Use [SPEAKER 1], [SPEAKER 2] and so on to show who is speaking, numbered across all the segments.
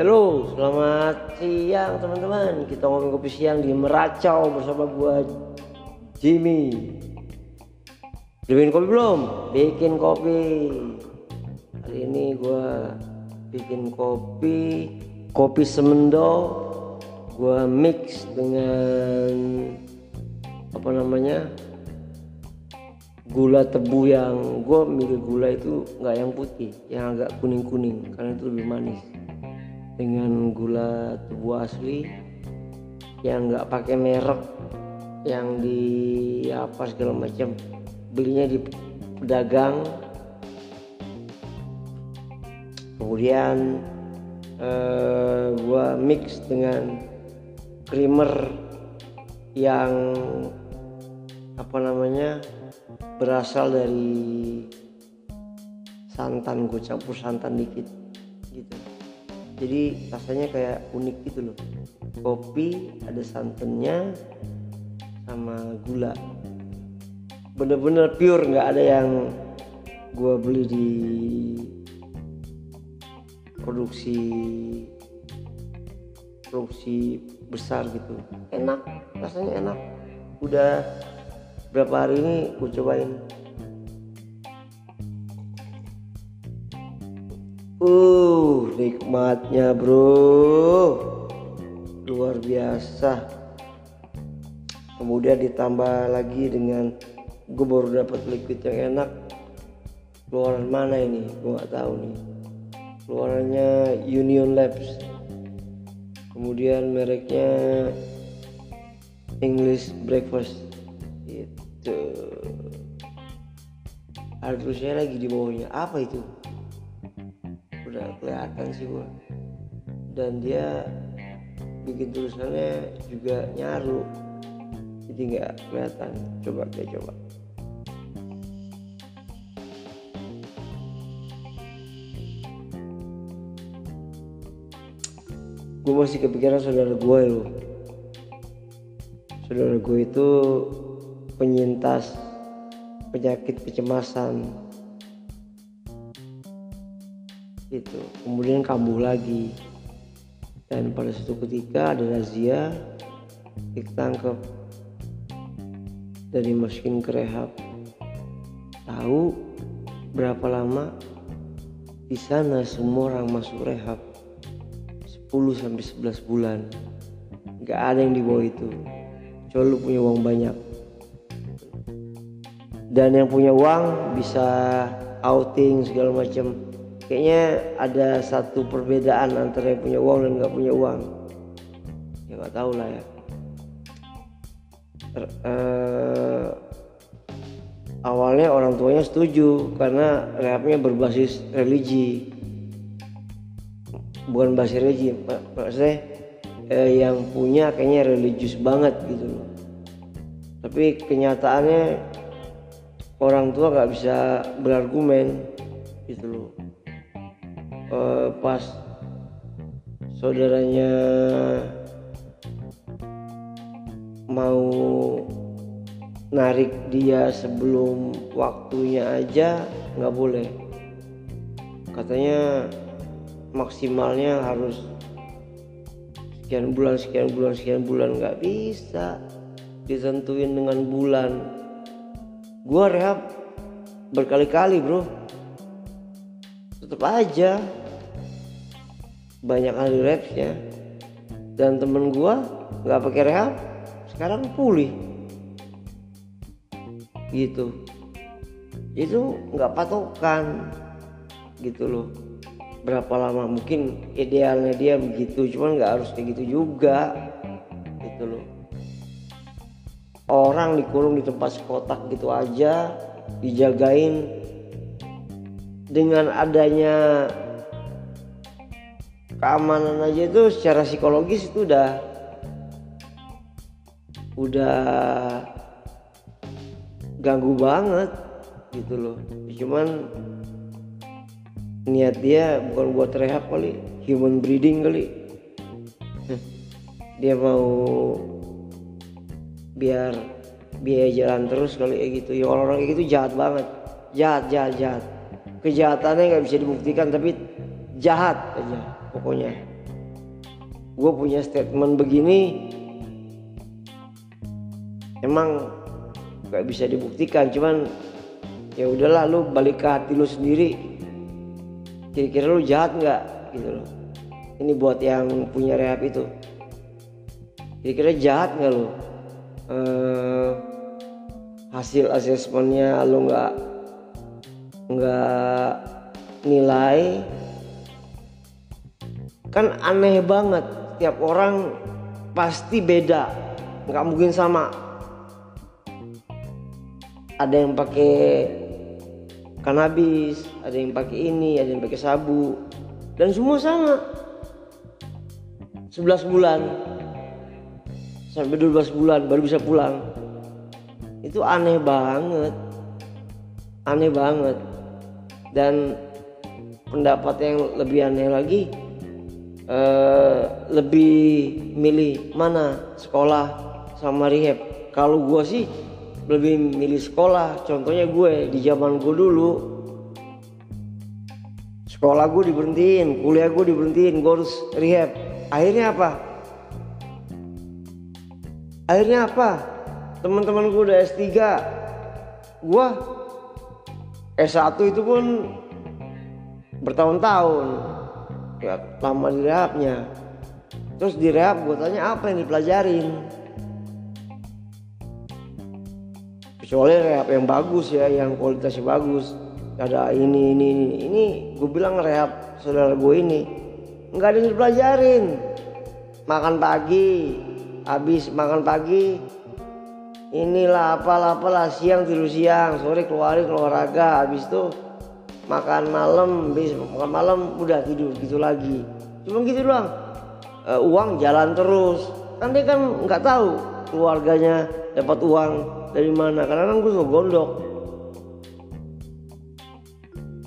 [SPEAKER 1] Halo, selamat siang teman-teman. Kita ngomong kopi siang di Meracau bersama gua Jimmy. Bikin kopi belum? Bikin kopi. Hari ini gua bikin kopi kopi semendo gua mix dengan apa namanya gula tebu yang gue milih gula itu nggak yang putih yang agak kuning kuning karena itu lebih manis dengan gula tebu asli yang nggak pakai merek yang di apa segala macam. Belinya di pedagang kemudian eh, gua mix dengan creamer yang apa namanya berasal dari santan gue campur santan dikit gitu jadi rasanya kayak unik gitu loh. Kopi ada santannya sama gula. Bener-bener pure nggak ada yang gue beli di produksi produksi besar gitu. Enak rasanya enak. Udah berapa hari ini gue cobain nikmatnya bro. Luar biasa. Kemudian ditambah lagi dengan gue baru dapat liquid yang enak. Keluaran mana ini? Gue nggak tahu nih. Keluarannya Union Labs. Kemudian mereknya English Breakfast. Itu. Ada tulisnya lagi di bawahnya. Apa itu kelihatan sih gua. Dan dia bikin tulisannya juga nyaru. Jadi nggak kelihatan. Coba kita coba. Gue masih kepikiran saudara gue loh saudara gue itu penyintas penyakit kecemasan itu kemudian kambuh lagi. Dan pada suatu ketika ada razia ditangkap dan dimasukin ke rehab tahu berapa lama? Di sana semua orang masuk rehab 10 sampai 11 bulan. Nggak ada yang di bawah itu. Kecuali punya uang banyak. Dan yang punya uang bisa outing segala macam kayaknya ada satu perbedaan antara yang punya uang dan nggak punya uang. Ya nggak tahu lah ya. Uh, awalnya orang tuanya setuju karena rehabnya berbasis religi. Bukan basis religi maksudnya eh, yang punya kayaknya religius banget gitu loh. Tapi kenyataannya orang tua nggak bisa berargumen gitu loh e, pas saudaranya mau narik dia sebelum waktunya aja nggak boleh. Katanya maksimalnya harus sekian bulan sekian bulan sekian bulan. Nggak bisa ditentuin dengan bulan. Gua rehab berkali-kali bro. Tetap aja banyak rehabnya dan temen gua nggak pakai rehab sekarang pulih. Gitu. Itu nggak patokan. Gitu loh. Berapa lama? Mungkin idealnya dia begitu cuman nggak harus kayak gitu juga. Gitu loh. Orang dikurung di tempat sekotak gitu aja dijagain. Dengan adanya keamanan aja itu secara psikologis itu udah udah ganggu banget gitu loh. Cuman niat dia bukan buat rehab kali human breeding kali. Dia mau biar biaya jalan terus kali kayak gitu. Ya orang-orang kayak gitu jahat banget. Jahat jahat jahat. Kejahatannya nggak bisa dibuktikan tapi jahat aja pokoknya. Gue punya statement begini emang nggak bisa dibuktikan cuman ya udahlah lu balik ke hati lu sendiri. Kira-kira lu jahat nggak? Gitu loh. Ini buat yang punya rehab itu. Kira-kira jahat nggak lu? Eh, hasil asesmennya lu nggak nggak nilai kan aneh banget tiap orang pasti beda. Nggak mungkin sama. Ada yang pakai kanabis ada yang pakai ini ada yang pakai sabu. Dan semua sama. 11 bulan. Sampai 12 bulan baru bisa pulang. Itu aneh banget. Aneh banget. Dan pendapat yang lebih aneh lagi eh, lebih milih mana? Sekolah sama rehab. Kalau gue sih lebih milih sekolah. Contohnya gue di zaman gue dulu sekolah gue diberhentiin kuliah gue diberhentiin gue harus rehab. Akhirnya apa? Akhirnya apa? Teman-teman gue udah S3 gue S1 itu pun bertahun-tahun ya lama di rehabnya terus di rehab gue tanya apa yang dipelajarin? Kecuali rehab yang bagus ya yang kualitasnya bagus. Ada ini ini ini. Ini gue bilang rehab saudara gue ini. Nggak ada yang dipelajarin. Makan pagi habis makan pagi inilah apalah apalah siang tidur siang sore keluarin olahraga habis itu makan malam bis makan malam udah tidur gitu lagi. Cuma gitu doang. E, uang jalan terus. Kan dia kan nggak tahu keluarganya dapat uang dari mana karena kan gue suka gondok.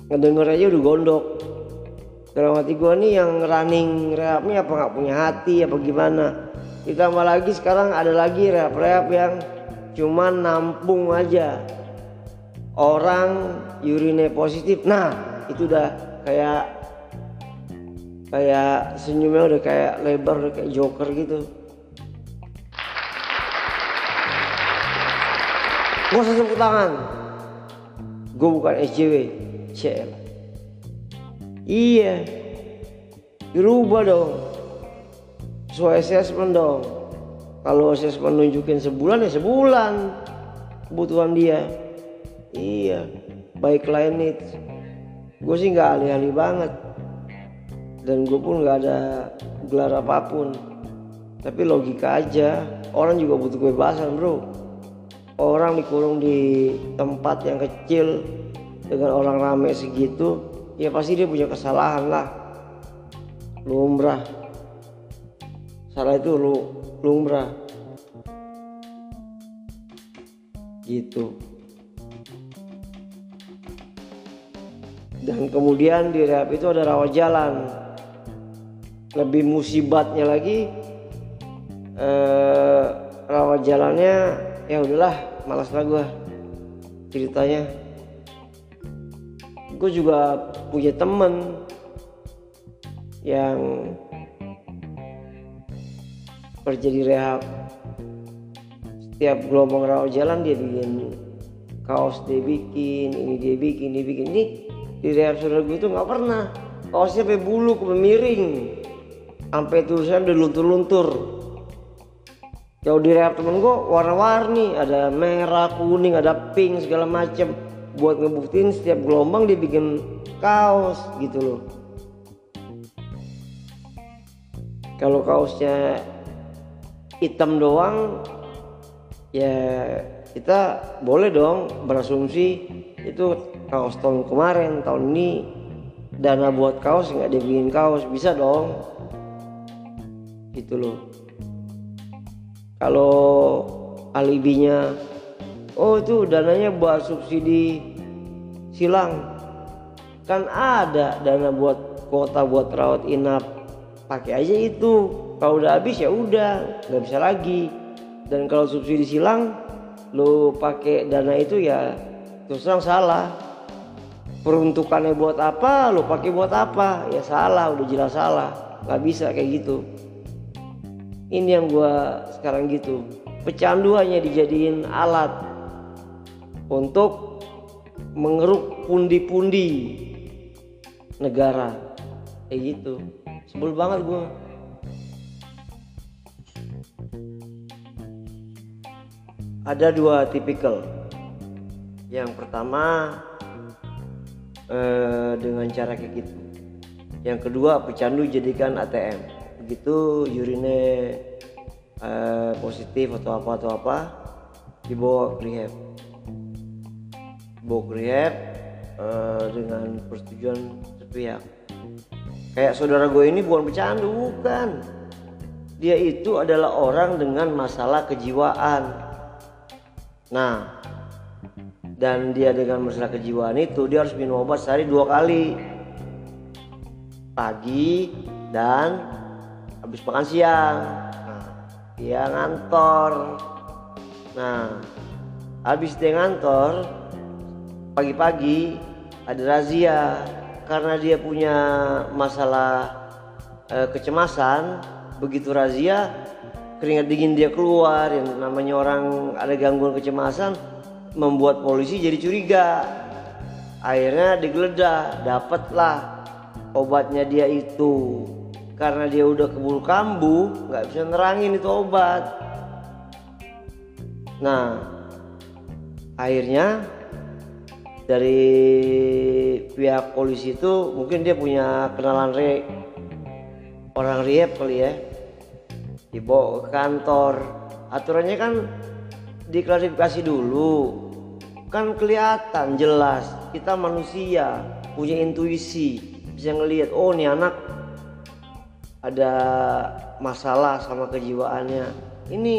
[SPEAKER 1] Ngedenger aja udah gondok. Dalam hati gue nih yang running rehabnya apa nggak punya hati apa gimana? Ditambah lagi sekarang ada lagi rehab-rehab yang cuma nampung aja orang urine positif. Nah itu udah kayak kayak senyumnya udah kayak lebar udah kayak joker gitu. Gak usah tepuk tangan. Gue bukan SJW CL iya. Dirubah dong. Sesuai assessment dong. Kalau assessment nunjukin sebulan ya sebulan. Kebutuhan dia iya. Baik lain gue sih nggak alih-alih banget. Dan gue pun nggak ada gelar apa pun. Tapi logika aja orang juga butuh kebebasan bro. Orang dikurung di tempat yang kecil dengan orang rame segitu ya pasti dia punya kesalahan lah. Lumrah. Salah itu lu lumrah. Gitu dan kemudian di rehab itu ada rawat jalan. Lebih musibatnya lagi eh, rawat jalannya ya udahlah malas lah gue ceritanya. Gue juga punya temen yang kerja di rehab. Setiap gelombang rawat jalan dia bikin kaos dia bikin ini dia bikin dia bikin. Ini di rehab saudara gue itu nggak pernah. Kaosnya sampai bulu ke miring. Sampai tulisan udah luntur-luntur. Jauh di rehab temen gue warna-warni. Ada merah kuning ada pink segala macem. Buat ngebuktiin setiap gelombang dia bikin kaos gitu loh. Kalau kaosnya hitam doang ya kita boleh dong berasumsi itu kaos tahun kemarin tahun ini. Dana buat kaos nggak dibikin kaos bisa dong. Gitu loh. Kalau alibinya oh itu dananya buat subsidi silang. Kan ada dana buat kuota buat rawat inap. Pakai aja itu. Kalau udah habis ya udah nggak bisa lagi. Dan kalau subsidi silang lo pakai dana itu ya terus terang salah. Peruntukannya buat apa lo pakai buat apa? Ya salah udah jelas salah. Nggak bisa kayak gitu. Ini yang gua sekarang gitu. Pecandu hanya dijadiin alat untuk mengeruk pundi-pundi negara. Kayak gitu. Sebel banget gua ada dua tipikal. Yang pertama eh, dengan cara kayak gitu yang kedua pecandu jadikan ATM begitu urine eh, positif atau apa atau apa dibawa ke rehab. Dibawa ke rehab eh, dengan persetujuan sepihak. Kayak saudara gue ini bukan pecandu bukan. Dia itu adalah orang dengan masalah kejiwaan Nah, dan dia dengan masalah kejiwaan itu dia harus minum obat sehari dua kali, pagi dan habis makan siang. Nah, dia ngantor. Nah, habis dia ngantor pagi-pagi ada razia karena dia punya masalah e, kecemasan. Begitu razia keringat dingin dia keluar yang namanya orang ada gangguan kecemasan membuat polisi jadi curiga. Akhirnya digeledah dapatlah obatnya dia itu. Karena dia udah keburu kambuh nggak bisa nerangin itu obat. Nah akhirnya dari pihak polisi itu mungkin dia punya kenalan re orang rehab kali ya dibawa ke kantor. Aturannya kan diklarifikasi dulu. Kan kelihatan jelas. Kita manusia punya intuisi. Bisa ngelihat oh nih anak ada masalah sama kejiwaannya. Ini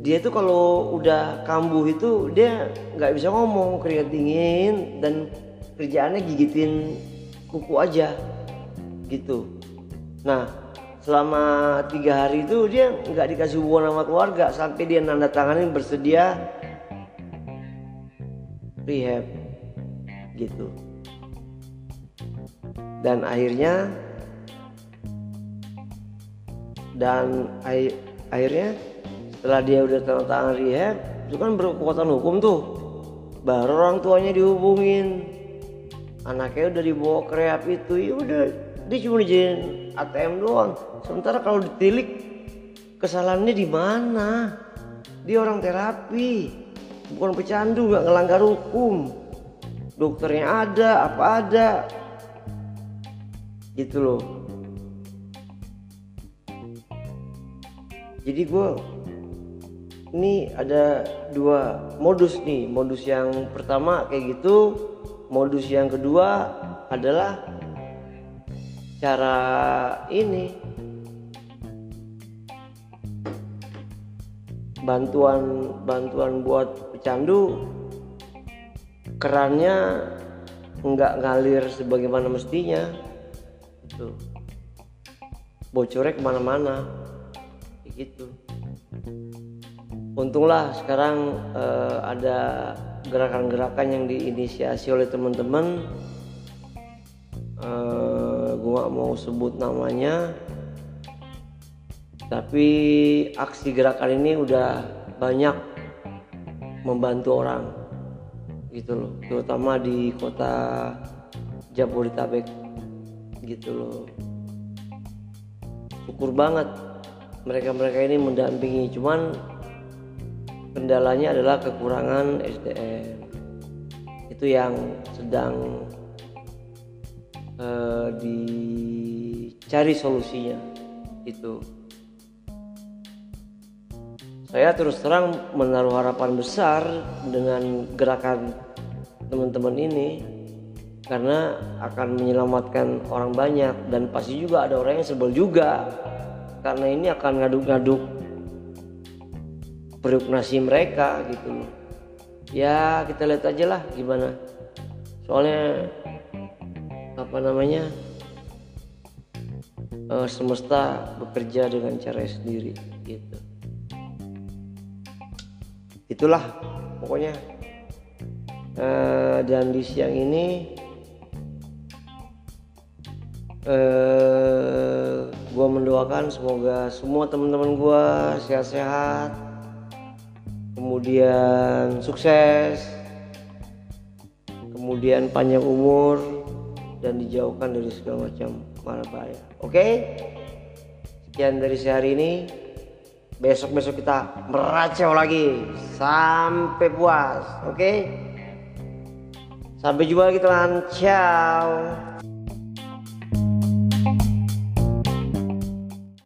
[SPEAKER 1] dia tuh kalau udah kambuh itu dia nggak bisa ngomong keringat dingin dan kerjaannya gigitin kuku aja. Gitu. Nah selama tiga hari itu dia nggak dikasih hubungan sama keluarga sampai dia nanda tanganin bersedia rehab gitu. Dan akhirnya dan akhirnya setelah dia udah tanda tangan rehab itu kan berkekuatan hukum tuh. Baru orang tuanya dihubungin. Anaknya udah dibawa ke rehab itu ya udah dia cuma dijadiin ATM doang. Sementara kalau ditilik kesalahannya di mana? Dia orang terapi. Bukan pecandu nggak ngelanggar hukum. Dokternya ada apa ada. Gitu loh. Jadi gue ini ada dua modus nih. Modus yang pertama kayak gitu modus yang kedua adalah cara ini. Bantuan bantuan buat pecandu kerannya nggak ngalir sebagaimana mestinya. Itu bocornya ke mana-mana. Gitu. Untunglah sekarang eh, ada gerakan-gerakan yang diinisiasi oleh teman-teman gak mau sebut namanya. Tapi aksi gerakan ini udah banyak membantu orang gitu loh. Terutama di kota Jabodetabek gitu loh. Syukur banget mereka-mereka ini mendampingi. Cuman kendalanya adalah kekurangan SDM itu yang sedang uh, dicari solusinya. Itu. Saya terus terang menaruh harapan besar dengan gerakan teman-teman ini karena akan menyelamatkan orang banyak dan pasti juga ada orang yang sebel juga karena ini akan ngaduk-ngaduk periuk nasi mereka gitu ya kita lihat aja lah gimana. Soalnya apa namanya uh, semesta bekerja dengan cara sendiri gitu. Itulah pokoknya. Uh, dan di siang ini uh, gue mendoakan semoga semua teman-teman gue sehat-sehat kemudian sukses kemudian panjang umur dan dijauhkan dari segala macam mara bahaya. Oke? Sekian dari sehari ini. Besok-besok kita meracau lagi. Sampai puas. Oke? Sampai jumpa lagi teman ciao